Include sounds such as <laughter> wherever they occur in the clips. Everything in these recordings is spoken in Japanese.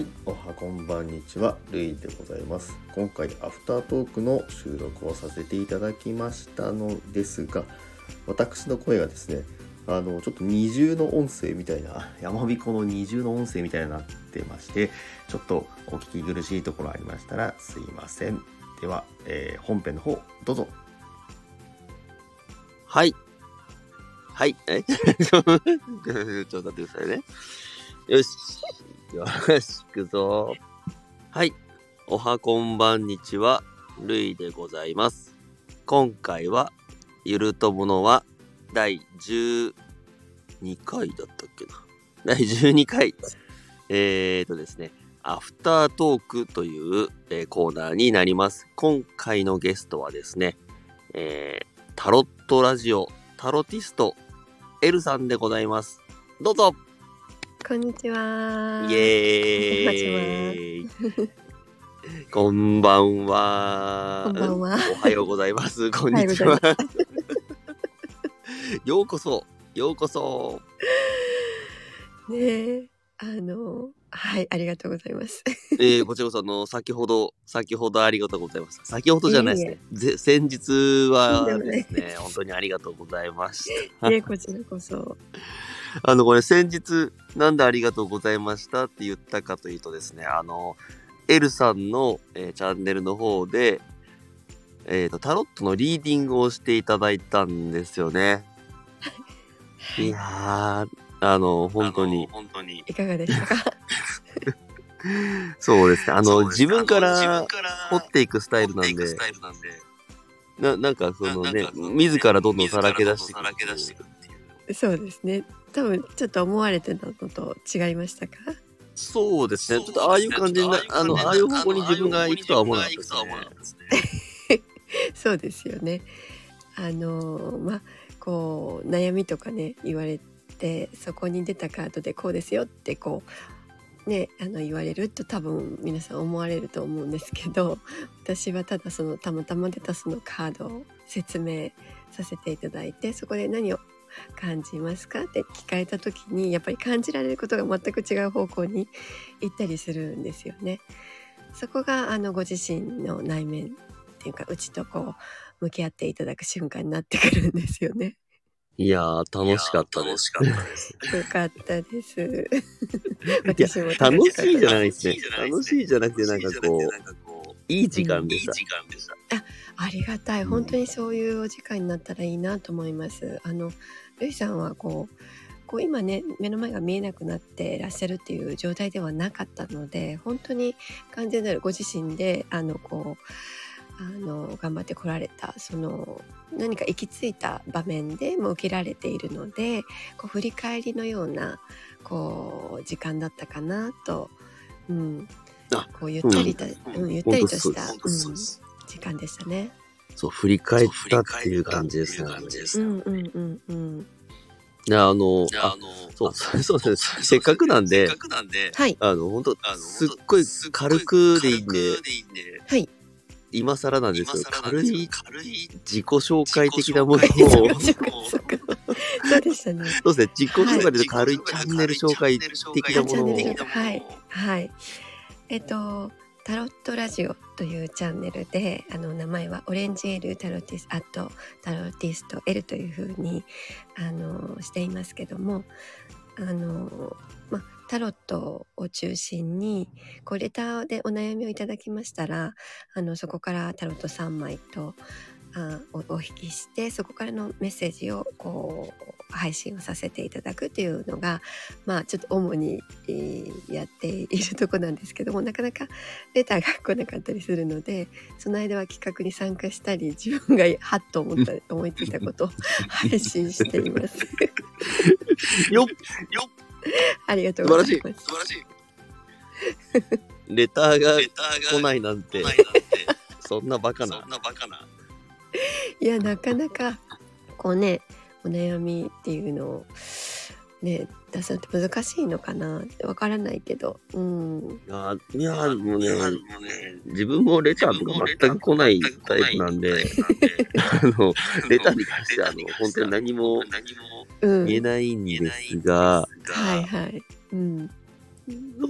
はい、おはこんばんにちは、るいでございます。今回アフタートークの収録をさせていただきましたのですが、私の声がですね、あのちょっと二重の音声みたいな、<laughs> 山彦の二重の音声みたいになってまして、ちょっとお聞き苦しいところありましたらすいません。では、えー本編の方どうぞ。はい。はい。え？<laughs> ちょっと待ってくださいね。よし。よし、行くぞ。はい。おはこんばんにちは、るいでございます。今回は、ゆるとものは、第12回だったっけな。第12回。えーとですね、アフタートークという、えーコーナーになります。今回のゲストはですね、えータロットラジオタロティスト L さんでございます。どうぞこんにちは。イエーイこんばんは。こんばんは。おはようございます。<laughs> こんにちおはは。ようこそ、ようこそ。ねえ、あの、はい、ありがとうございます。えー、こちらこそ、あの、先ほど、先ほどありがとうございます。先ほどじゃないですね。ぜ先日はですね、本当にありがとうございました。ねえ、こちらこそ。<laughs> あの、これ先日、なんでありがとうございましたって言ったかというとですね、あの、L さんの、えーチャンネルの方で、えっ、と、タロットのリーディングをしていただいたんですよね。いやー、あの、本当に。本当に。いかがでしたか？<laughs> そうですね。ああの、自分から掘掘っていくスタイルなんで、なななんかそのね自らどんどんさらけ出していくそうですね。多分、ちょっと思われてたのと違いましたか？そうですね。ちょっとああいう感じにな、あの、ああいう方向に自分が行くとは思わなかったですね。そうですよね。あの、まあ、こう、悩みとかね、言われて、そこに出たカードでこうですよって、こう、ね、あの言われると多分皆さん思われると思うんですけど <laughs> 私はただそのたまたま出たそのカードを説明させていただいてそこで何を感じますか？って聞かれた時にやっぱり感じられることが全く違う方向に行ったりするんですよね。そこがあのご自身の内面っていうかうちとこう向き合っていただく瞬間になってくるんですよね。いやー、楽しかったです。楽しかったです。よかったです。私も楽しいじゃい。ないですね。楽しいじゃなくて、なんかこう、いい時間でした。い時間でした。ありがたい。本当にそういうお時間になったらいいなと思います。あのルイさんはこう。こう今ね目の前が見えなくなってらっしゃるっていう状態ではなかったので本当に完全なるご自身であのこうあの頑張ってこられたその何か行き着いた場面でも受けられているのでこう振り返りのようなこう時間だったかなと、うん、あこうゆったりと、うんうんゆったりとした。時間でしたね。そう、振り返ったっていう感じですね。う感じでうすんうんうんうん。いや、あの、ああの、そう、そうです。せっかくなんでせっ、かくなんで、はいあの、本当すっごい軽くでいいんで、軽くでいいんで、はい。今更なんです今けど、軽い軽い自己紹介的なものを、そう介そうかそうでしたね。ですね、自己紹介で軽いチャンネル紹介的なものを、はいはい。えっとタロットラジオというチャンネルであの名前はオレンジエルタロティスアットタロティスト L というふうにあのしていますけどもあのまタロットを中心にこうレターでお悩みをいただきましたらあのそこからタロット3枚とあおお引きしてそこからのメッセージをこう配信をさせていただくというのがまあちょっと主に、えーやっているとこなんですけどもなかなかレターが来なかったりするのでその間は企画に参加したり自分がはっと思った思いついたことを <laughs> 配信しています。<laughs> よっありがとうございます。素晴らしい。レターがレターが来ないなんて来、ないなんて、<laughs> そんなバカなそ。んなバカな。いやなかなかこうねお悩みっていうのをね出すのって難しいのかなわからないけど。うん。いや、いやもうね自分もレターとか全く来ないタイプなんで、あの、レターに関しては、あの、本当に何も言えないんですが、はいはい。うん。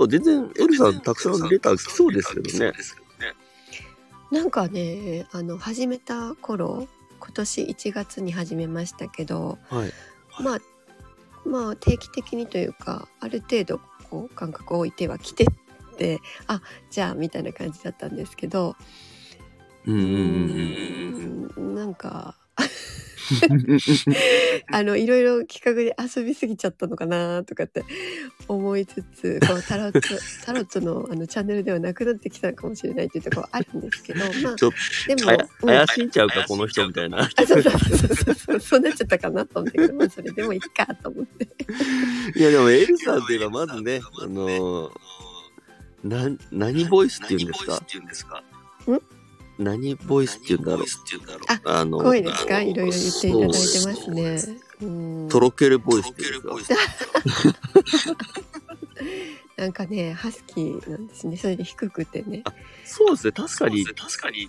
全然、エルさんたくさんレター来そうですけどね。なんかねあの始めた頃今年1月に始めましたけどはい。まあまあ定期的にというかある程度こう間隔を置いては来てってあじゃあみたいな感じだったんですけどうんなんか <laughs> あのいろいろ企画で遊びすぎちゃったのかなとかって思いつつ <laughs> こうタロットタロットのあのチャンネルではなくなってきたかもしれないっていうところはあるんですけどまあちょっでも、怪しいんちゃうか、この人みたいな。あそうそうそうそうそう。そうなっちゃったかなと思ったけど、<laughs> まあ、それでもいいかと思って。いや、でも、エルさんといえば、まずね、あのー、な、何ボイスって言うんですか？って言うんですか？何ボイスって言うんだろう。ああの、声ですか？いろいろ言っていただいてますね。うんとろけるボイスって言うか <laughs> なんかねハスキーなんですね。それで低くてね。そうですね、確かに、確かに、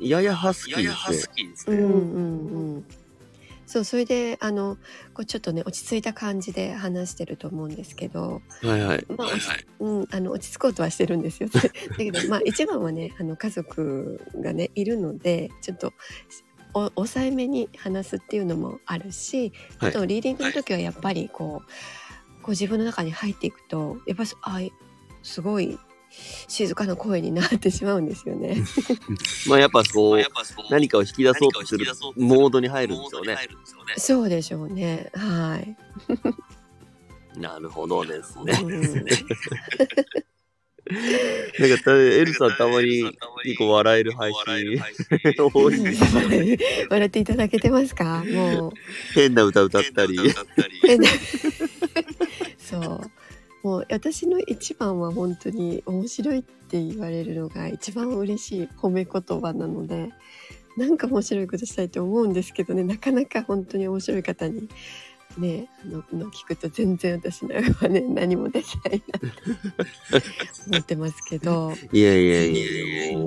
ややハスキーややハですね。スキーですね。うんうんうんそうそれであのこうちょっとね落ち着いた感じで話してると思うんですけど、はいはい。まあはいはい。うん、あの落ち着こうとはしてるんですよ。<laughs> だけどまあ一番はねあの家族がねいるのでちょっとお抑えめに話すっていうのもあるしはいあとリーディングの時はやっぱりこうこう自分の中に入っていくとやっぱりあすごい静かな声になってしまうんですよね。<laughs> まあ、やっぱこう何かを引き出そうとするモードに入るんですよね。そうでしょうね。はい。<laughs> なるほどですうね。んなんかた、エルさんたまに結構笑える配信多い。<laughs> 笑っていただけてますか？もう変な歌歌ったり。そうもう私の一番は本当に面白いって言われるのが一番嬉しい褒め言葉なのでなんか面白いことしたいと思うんですけどねなかなか本当に面白い方にねあのの聞くと全然私のはね <laughs> 何もできないなって思ってますけど、いやいやいやいや、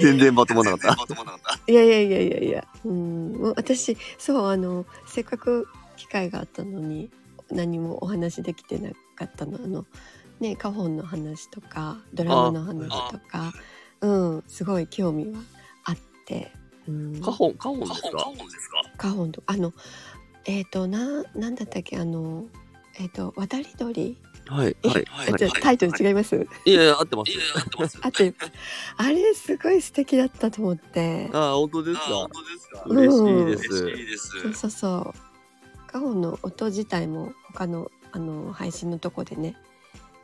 全然まともなかった。まともなかった。いやいやいやいやいや、うん、私そうあのせっかく機会があったのに何もお話できてなかったの。あのねカホンの話とかドラマの話とか。うん。すごい興味はあって、うん、カホン、カホンですカかホンですか？カホンとあのえっ、とななんだったっけ？あのえっ、と渡り鳥？はい、えはい、はい。タイトル違います、いやいや、合ってます合ってます。あってあれすごい素敵だったと思ってああ、本当ですあ、か？嬉しいで嬉す。しいです。そうそうそう。カホンの音自体も他のあの配信のとこでね、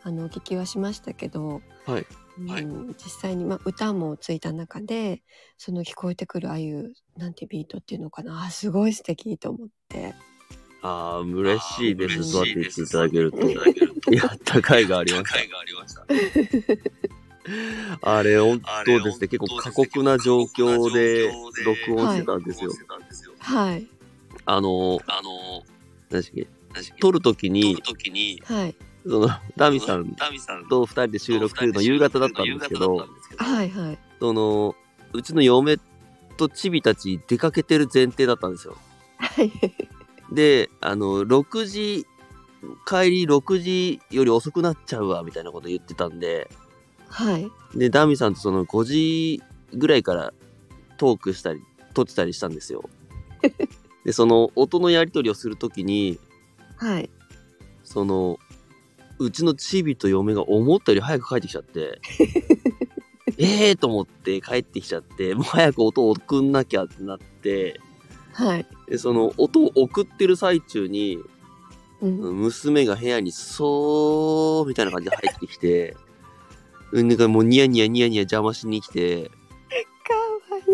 あのお聞きはしましたけど、はいうんはい実際にまあ歌もついた中で、その聞こえてくるああいうなんてビートっていうのかな、あすごい素敵と思って。ああ、嬉しいです。嬉そうやって言っていただけると。い。やった甲斐がありました。た。<laughs> あれ、本当ですね。結構過酷な状況で録音してたんですよ。はいあの、あの、何でしたっけ？撮るとき撮にはいその、ダミさんダミさんと二人で収録するの夕方だったんですけど、はいはいその、うちの嫁とチビたち出かけてる前提だったんですよ。はいで、あの、6時、帰り6時より遅くなっちゃうわ、みたいなこと言ってたんで、はいで、ダミさんとその5時ぐらいからトークしたり、撮ってたりしたんですよ。<laughs> で、その音のやり取りをするときに、はい。その、うちのチビと嫁が思ったより早く帰ってきちゃって、<laughs> ええと思って帰ってきちゃって、もう早く音を送んなきゃってなって、はい。で、その音を送ってる最中に、うん、娘が部屋にそーみたいな感じで入ってきて、<laughs> うんなんかもうニヤニヤニヤニヤ邪魔しに来て、かわいい。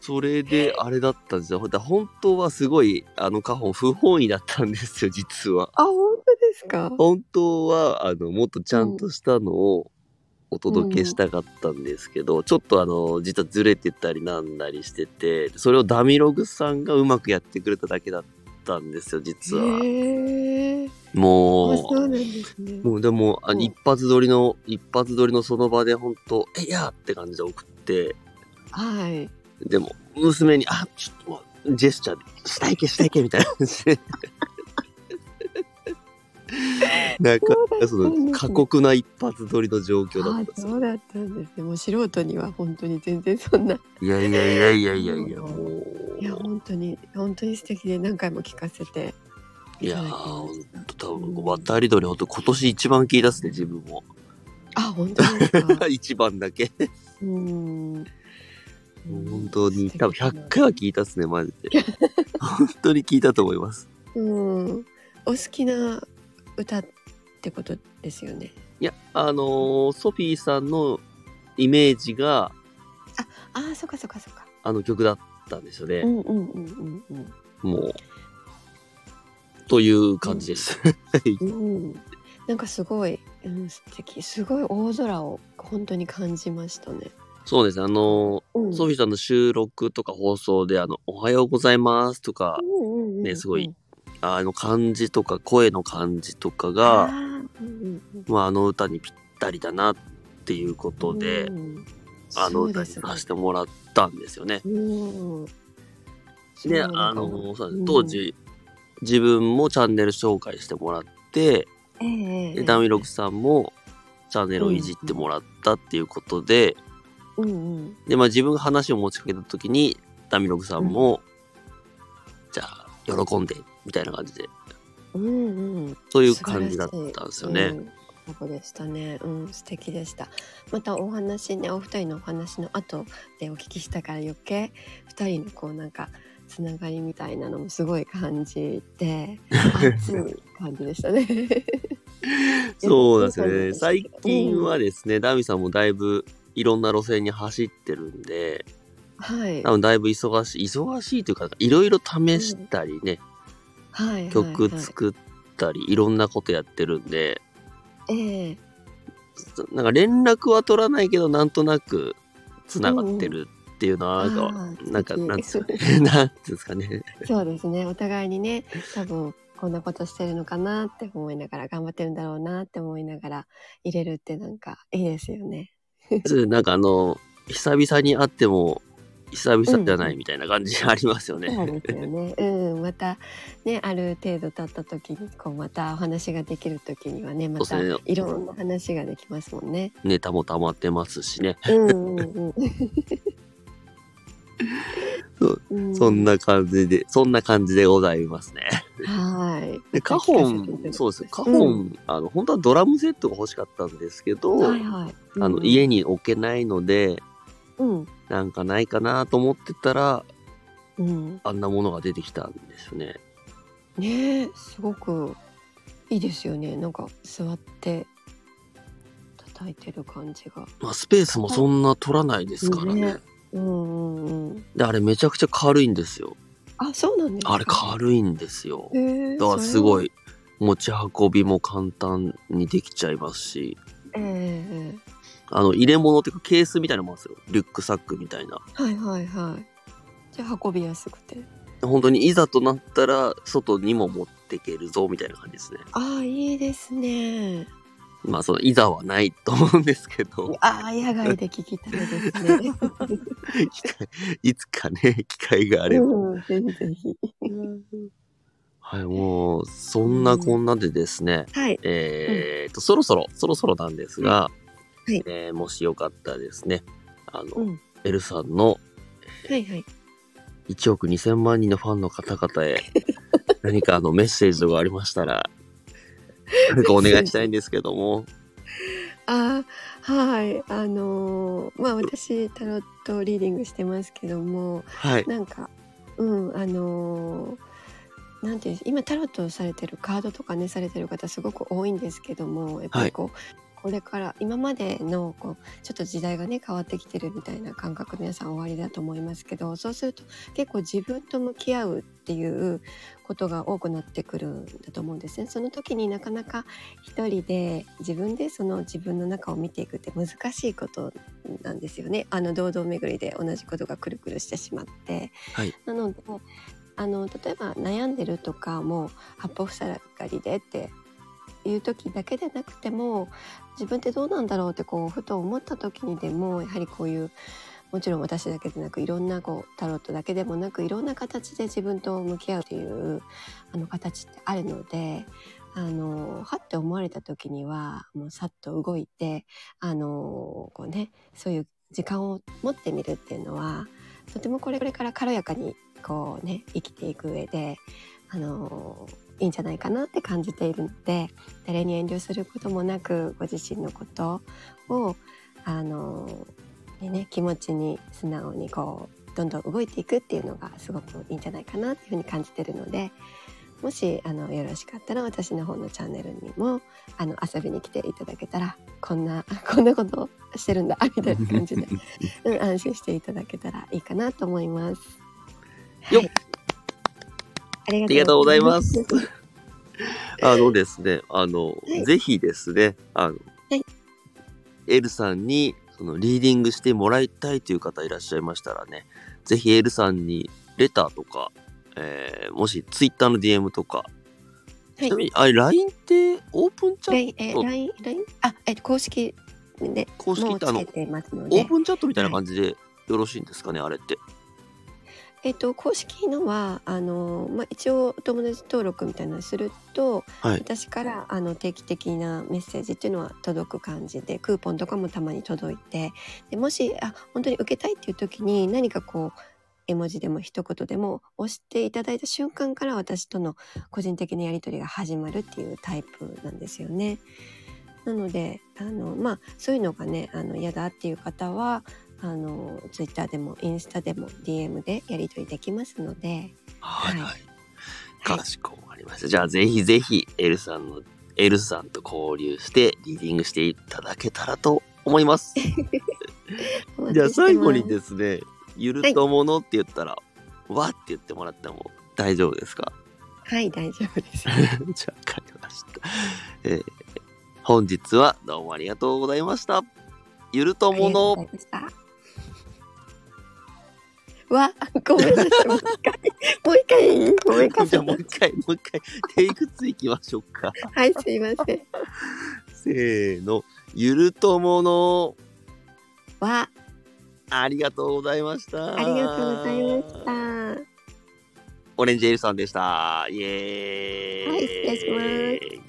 それであれだったんですよ。本当はすごい、あの花本不本意だったんですよ、実は。あ、本当ですか。本当は、あの、もっとちゃんとしたのをお届けしたかったんですけど、ちょっとあの、実はずれてたりなんだりしてて、それをダミログさんがうまくやってくれただけだったんですよ、実は。もそうなんですねう、。もうでも、あうん一発撮りの、一発撮りのその場で本当、えいやって感じで送って、はい。でも、娘に、あ、ちょっとジェスチャーで、したいけ、したいけ、みたいな感じで、<laughs> なんかそうだったその過酷な一発撮りの状況だったあんですよ。そうだったんですね。もう素人には本当に全然そんな。いやいやいやいやいやいや <laughs> もう。いや本当に本当に素敵で何回も聞かせていやほんと多うん分渡り鳥ほんと今年一番聞いたっすね自分も。あ本当ですか？<laughs> 一番だけ。うん。本当に多分素敵だな100回は聞いたっすねマジで。本当に聞いたと思います。うん。お好きな歌ってことですよね。いやあのーソフィーさんのイメージがああそっかそっかそっか。あの曲だったんですよね、うんうんうんうんうん。もうという感じです、うん、なんかすごい、うん、素敵。すごい大空を本当に感じましたね。そうですね。あのうん。ーソフィーさんの収録とか放送であの「おはようございます」とかうんうんうんうん。ねすごいあの感じとか声の感じとかあが、ーうんうんうん。まあ、あの歌にぴったりだなっていうことで、うん。あの歌にさせてもらったんですよね。うんで、あの当時、自分もチャンネル紹介してもらって、ええ。でダミロクさんもチャンネルをいじってもらったっていうことで、うんうん。で、まあ自分が話を持ちかけた時に、ダミロクさんも、じゃあ、喜んで、みたいな感じで、うんうんそういう感じだったんですよね。うんそうでしたね。うん、素敵でした。またお話ね、お二人のお話の後でお聞きしたから余計二人のこうなんかつながりみたいなのもすごい感じて熱い感じでしたね。<laughs> <laughs> そうですよね。うん最近はですね、ダミさんもだいぶいろんな路線に走ってるんで、はい。多分だいぶ忙しい、忙しいというか、いろいろ試したりね、はい。曲はい作ったり、いろんなことやってるんで、ええなんか連絡は取らないけど、なんとなく繋がってるっていうのは、なんか、なんか、なんつうかね、<laughs> なんですかね。そうですね。お互いにね、多分こんなことしてるのかなって思いながら、頑張ってるんだろうなって思いながら入れるってなんかいいですよね。<laughs> なんかあの、久々に会っても、久々じゃないみたいな感じありますよね。そうですよね。<laughs> うん、またね、ある程度経った時に、こうまたお話ができる時にはね、またいろんな話ができますもんね。ネタも溜まってますしね。うんうんうんそううん。そんな感じで、そんな感じでございますね。はい。で、カホン、そうです。カホうんン、あの、本当はドラムセットが欲しかったんですけど、はいはい。あの、家に置けないので、うん。なんかないかなと思ってたら、うん。あんなものが出てきたんですよね。ねえ、すごくいいですよね。なんか座って叩いてる感じが。まあ、スペースもそんな取らないですからね。ねうんうんうん。で、あれめちゃくちゃ軽いんですよ。あ、そうなんですか。あれ軽いんですよ。だからすご。い持ち運びも簡単にできちゃいますし、はええあの、入れ物っていうかケースみたいなのもんですよ。リュックサックみたいな。はいはいはい。じゃあ運びやすくて。本当にいざとなったら外にも持っていけるぞみたいな感じですね。ああ、いいですね。まあそのいざはないと思うんですけど、ああ、野外で聞きたいですね。機会いつかね、機会があれば。うん、ぜひぜひ。はい、もうそんなこんなでですね、はい。えーと、そろそろ、そろそろなんですが、はいえーもしよかったらですね、あの、うん。エルさんのはいはい。1億2000万人のファンの方々へ <laughs> 何かあのメッセージがありましたら、何かお願いしたいんですけども、あ <laughs> あ、はい。あのーまあ私、タロットリーディングしてますけども、はい。なんか、うん、あのーなんていうんです今タロットをされてるカードとかねされてる方すごく多いんですけどもやっぱりこう、これから今までのこうちょっと時代がね変わってきてるみたいな感覚皆さんおありだと思いますけどそうすると結構自分と向き合うっていうことが多くなってくるんだと思うんですね。その時になかなか一人で自分でその自分の中を見ていくって難しいことなんですよね。あの堂々巡りで同じことがくるくるしてしまって。はいなのであの例えば悩んでるとかもう八方塞がりでっていう時だけでなくても自分ってどうなんだろうってこうふと思った時にでもやはりこういうもちろん私だけでなくいろんなこうタロットだけでもなくいろんな形で自分と向き合うっていうあの形ってあるのであのはって思われた時にはもうさっと動いてあのこうねそういう時間を持ってみるっていうのはとてもこれから軽やかにこうね生きていく上であのいいんじゃないかなって感じているので誰に遠慮することもなくご自身のことをあの、でね、気持ちに素直にこうどんどん動いていくっていうのがすごくいいんじゃないかなっていうふうに感じてるのでもしあのよろしかったら私の方のチャンネルにもあの遊びに来ていただけたらこんな <laughs> こんなことをしてるんだみたいな感じで、<laughs> うん、安心していただけたらいいかなと思います。あありがとうございます。はあのですね、あの、はい。ぜひですね、あの、はい。エルさんに、その、リーディングしてもらいたいという方いらっしゃいましたらね、ぜひエルさんに、レターとか、えーもし、ツイッターの DM とか、い。ちなみに、あれ、LINE って、オープンチャッ LINE えト、LINE LINE あえ公式で公式ってあのオーで、プンチャットみたいな感じでよろしいんですかね、あれって。えっと公式のはあのまあ一応お友達登録みたいなのするとはい。私からあの定期的なメッセージっていうのは届く感じでクーポンとかもたまに届いてでもしあ本当に受けたいっていう時に何かこう絵文字でも一言でも押していただいた瞬間から私との個人的なやり取りが始まるっていうタイプなんですよね。なのであのまあそういうのがねあの嫌だっていう方はあのツイッターでもインスタでも DM でやり取りできますので、はい。ははいい。かしこまりました。じゃあ、ぜひぜひ、エルさんの、エルさんと交流して、リーディングしていただけたらと思います。<laughs> じゃあ、最後にですね、ゆるとものって言ったら、わって言ってもらっても大丈夫ですか？はい大丈夫です。<laughs> じゃあ、わかりました。えー本日はどうもありがとうございました。ゆるとものありがとうございました。わ、ごめんなさい。もう一回、もう一回、もう一回。じゃあもう一回、もう一回、テイク2いきましょうか。はい、すいません。せーの、ゆるともの、わ、ありがとうございました。ありがとうございました。オレンジエルさんでした。イエーイ。はい失礼します